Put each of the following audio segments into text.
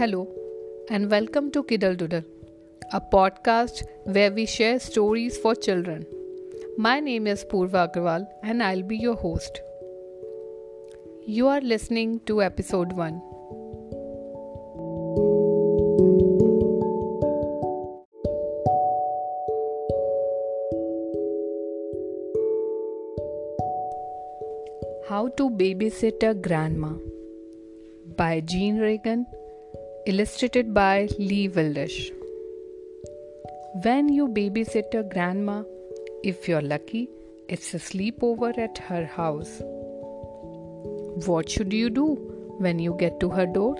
Hello, and welcome to Kiddle Doodle, a podcast where we share stories for children. My name is Purva Agarwal, and I'll be your host. You are listening to episode 1. How to Babysit a Grandma by Jean Reagan Illustrated by Lee Wildish. When you babysit your grandma, if you're lucky, it's a sleepover at her house. What should you do when you get to her door?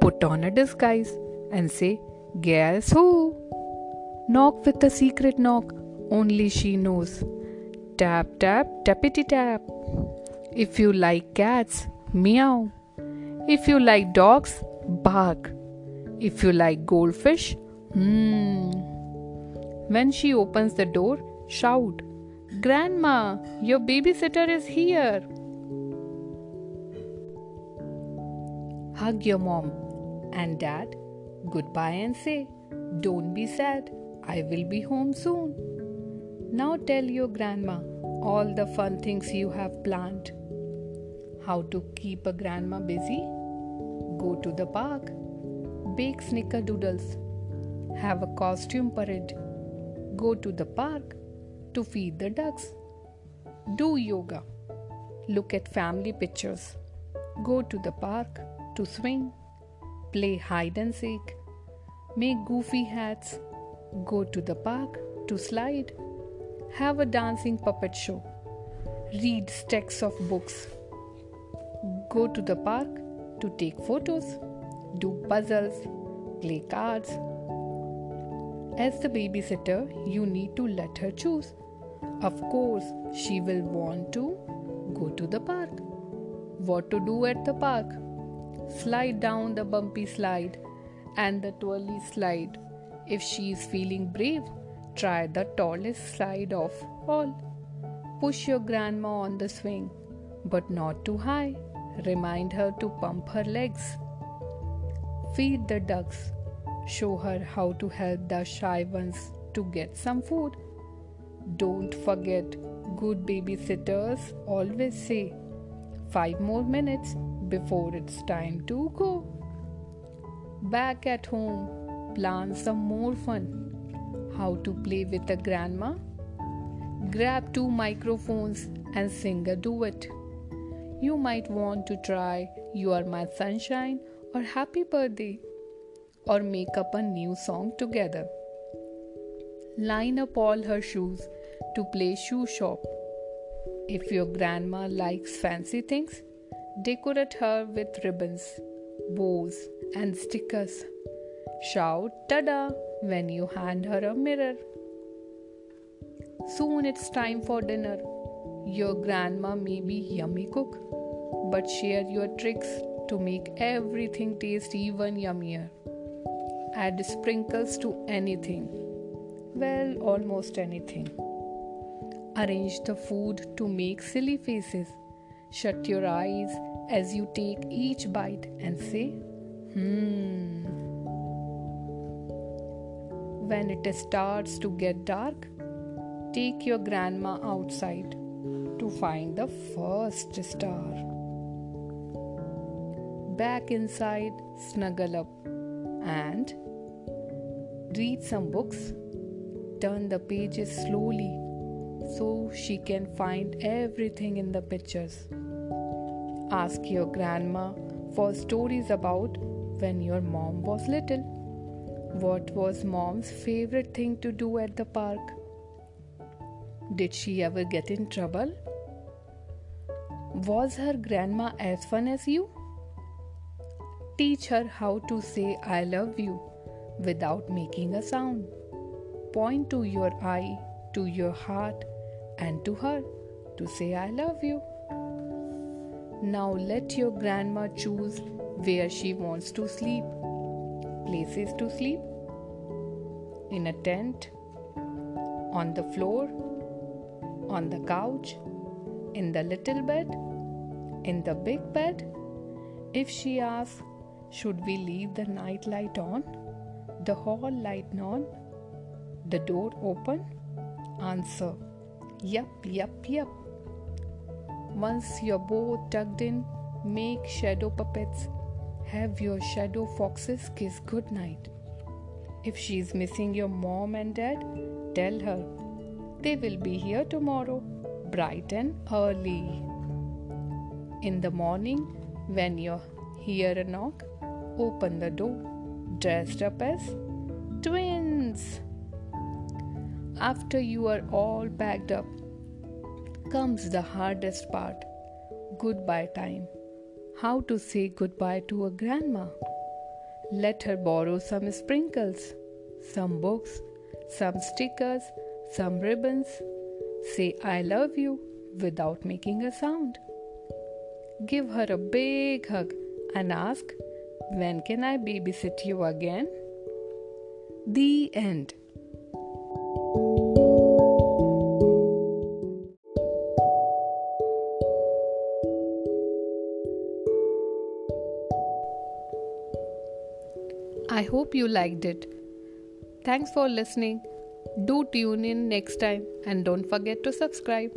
Put on a disguise and say, Guess who? Knock with a secret knock, only she knows. Tap, tap, tappity tap. If you like cats, meow. If you like dogs, bark. If you like goldfish, hmm. When she opens the door, shout, Grandma, your babysitter is here. Hug your mom and dad goodbye and say, Don't be sad, I will be home soon. Now tell your grandma all the fun things you have planned. How to keep a grandma busy? Go to the park, bake snickerdoodles, have a costume parade, go to the park to feed the ducks, do yoga, look at family pictures, go to the park to swing, play hide and seek, make goofy hats, go to the park to slide, have a dancing puppet show, read stacks of books, go to the park to take photos, do puzzles, play cards. As the babysitter, you need to let her choose. Of course, she will want to go to the park. What to do at the park? Slide down the bumpy slide and the twirly slide. If she is feeling brave, try the tallest slide of all. Push your grandma on the swing, but not too high. Remind her to pump her legs. Feed the ducks. Show her how to help the shy ones to get some food. Don't forget, good babysitters always say, five more minutes before it's time to go. Back at home, plan some more fun. How to play with a grandma? Grab two microphones and sing a duet. You might want to try You Are My Sunshine or Happy Birthday or make up a new song together. Line up all her shoes to play shoe shop. If your grandma likes fancy things, decorate her with ribbons, bows, and stickers. Shout tada when you hand her a mirror. Soon it's time for dinner. Your grandma may be yummy cook, but share your tricks to make everything taste even yummier. Add sprinkles to anything. Well, almost anything. Arrange the food to make silly faces. Shut your eyes as you take each bite and say, hmm. When it starts to get dark, take your grandma outside to find the first star. Back inside, snuggle up and read some books. Turn the pages slowly so she can find everything in the pictures. Ask your grandma for stories about when your mom was little. What was mom's favorite thing to do at the park? Did she ever get in trouble? Was her grandma as fun as you? Teach her how to say I love you without making a sound. Point to your eye, to your heart, and to her to say I love you. Now let your grandma choose where she wants to sleep. Places to sleep in a tent, on the floor, on the couch, in the little bed, in the big bed. If she asks, Should we leave the night light on? The hall light on? The door open? Answer Yup, yup, yup. Once you're both tucked in, make shadow puppets. Have your shadow foxes kiss goodnight. If she's missing your mom and dad, tell her they will be here tomorrow, bright and early. In the morning, when you hear a knock, open the door, dressed up as twins. After you are all packed up, comes the hardest part goodbye time. How to say goodbye to a grandma. Let her borrow some sprinkles, some books, some stickers, some ribbons. Say I love you without making a sound. Give her a big hug and ask, When can I babysit you again? The end. I hope you liked it. Thanks for listening. Do tune in next time and don't forget to subscribe.